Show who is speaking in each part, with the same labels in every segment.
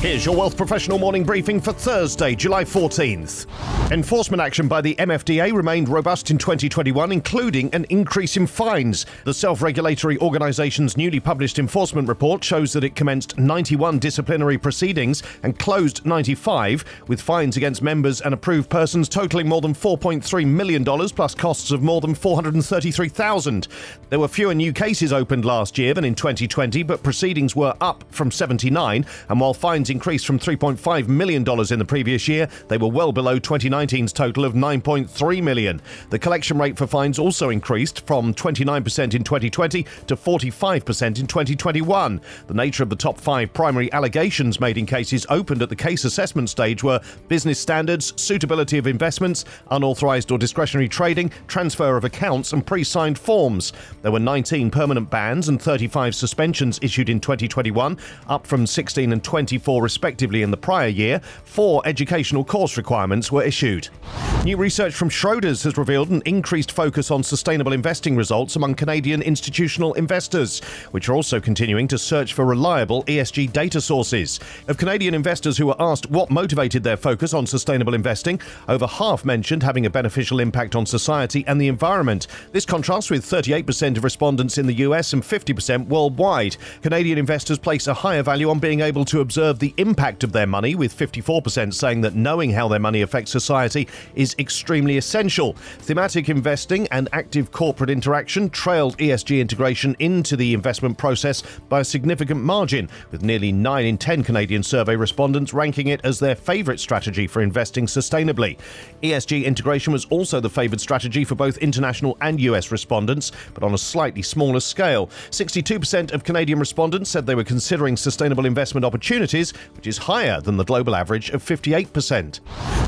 Speaker 1: Here's your Wealth Professional morning briefing for Thursday, July 14th. Enforcement action by the MFDA remained robust in 2021, including an increase in fines. The self regulatory organisation's newly published enforcement report shows that it commenced 91 disciplinary proceedings and closed 95, with fines against members and approved persons totalling more than $4.3 million plus costs of more than 433,000. There were fewer new cases opened last year than in 2020, but proceedings were up from 79, and while fines increased from $3.5 million in the previous year, they were well below 2019's total of 9.3 million. The collection rate for fines also increased from 29% in 2020 to 45% in 2021. The nature of the top five primary allegations made in cases opened at the case assessment stage were business standards, suitability of investments, unauthorized or discretionary trading, transfer of accounts, and pre signed forms. There were 19 permanent bans and 35 suspensions issued in 2021, up from 16 and 24 respectively in the prior year, four educational course requirements were issued. New research from Schroders has revealed an increased focus on sustainable investing results among Canadian institutional investors, which are also continuing to search for reliable ESG data sources. Of Canadian investors who were asked what motivated their focus on sustainable investing, over half mentioned having a beneficial impact on society and the environment. This contrasts with 38% of respondents in the US and 50% worldwide. Canadian investors place a higher value on being able to observe the impact of their money, with 54% saying that knowing how their money affects society is extremely essential. Thematic investing and active corporate interaction trailed ESG integration into the investment process by a significant margin, with nearly 9 in 10 Canadian survey respondents ranking it as their favourite strategy for investing sustainably. ESG integration was also the favoured strategy for both international and US respondents, but on a slightly smaller scale. 62% of Canadian respondents said they were considering sustainable investment opportunities, which is higher than the global average of 58%.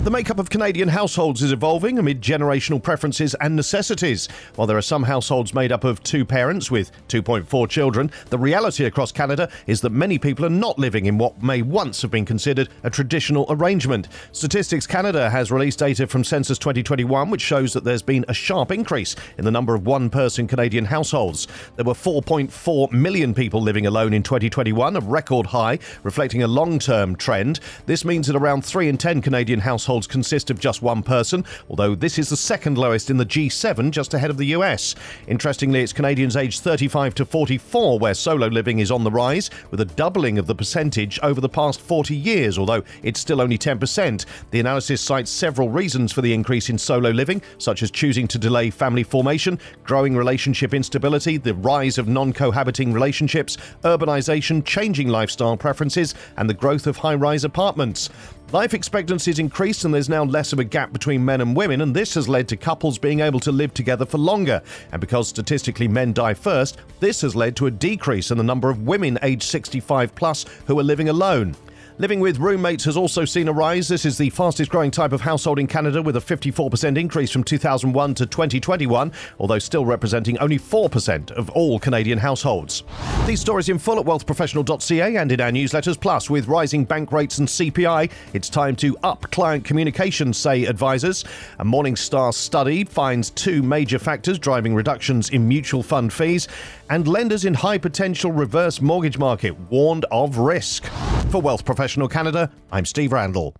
Speaker 1: The makeup of Canadian households is evolving amid generational preferences and necessities. While there are some households made up of two parents with 2.4 children, the reality across Canada is that many people are not living in what may once have been considered a traditional arrangement. Statistics Canada has released data from Census 2021 which shows that there's been a sharp increase in the number of one person Canadian households. There were 4.4 million people living alone in 2021, a record high, reflecting a long term trend. This means that around 3 in 10 Canadian households consist of just one person, although this is the second lowest in the G7, just ahead of the US. Interestingly, it's Canadians aged 35 to 44 where solo living is on the rise, with a doubling of the percentage over the past 40 years, although it's still only 10%. The analysis cites several reasons for the increase in solo living, such as choosing to delay family formation, growing relationship instability, the rise of non cohabiting relationships, urbanisation, changing lifestyle preferences, and the growth of high rise apartments. Life expectancy has increased and there's now less of a gap between men and women, and this has led to couples being able to live together for longer. And because statistically men die first, this has led to a decrease in the number of women aged 65 plus who are living alone. Living with roommates has also seen a rise. This is the fastest growing type of household in Canada, with a 54% increase from 2001 to 2021, although still representing only 4% of all Canadian households. These stories in full at wealthprofessional.ca and in our newsletters. Plus, with rising bank rates and CPI, it's time to up client communications, say advisors. A Morningstar study finds two major factors driving reductions in mutual fund fees, and lenders in high potential reverse mortgage market warned of risk. For Wealth Professional Canada, I'm Steve Randall.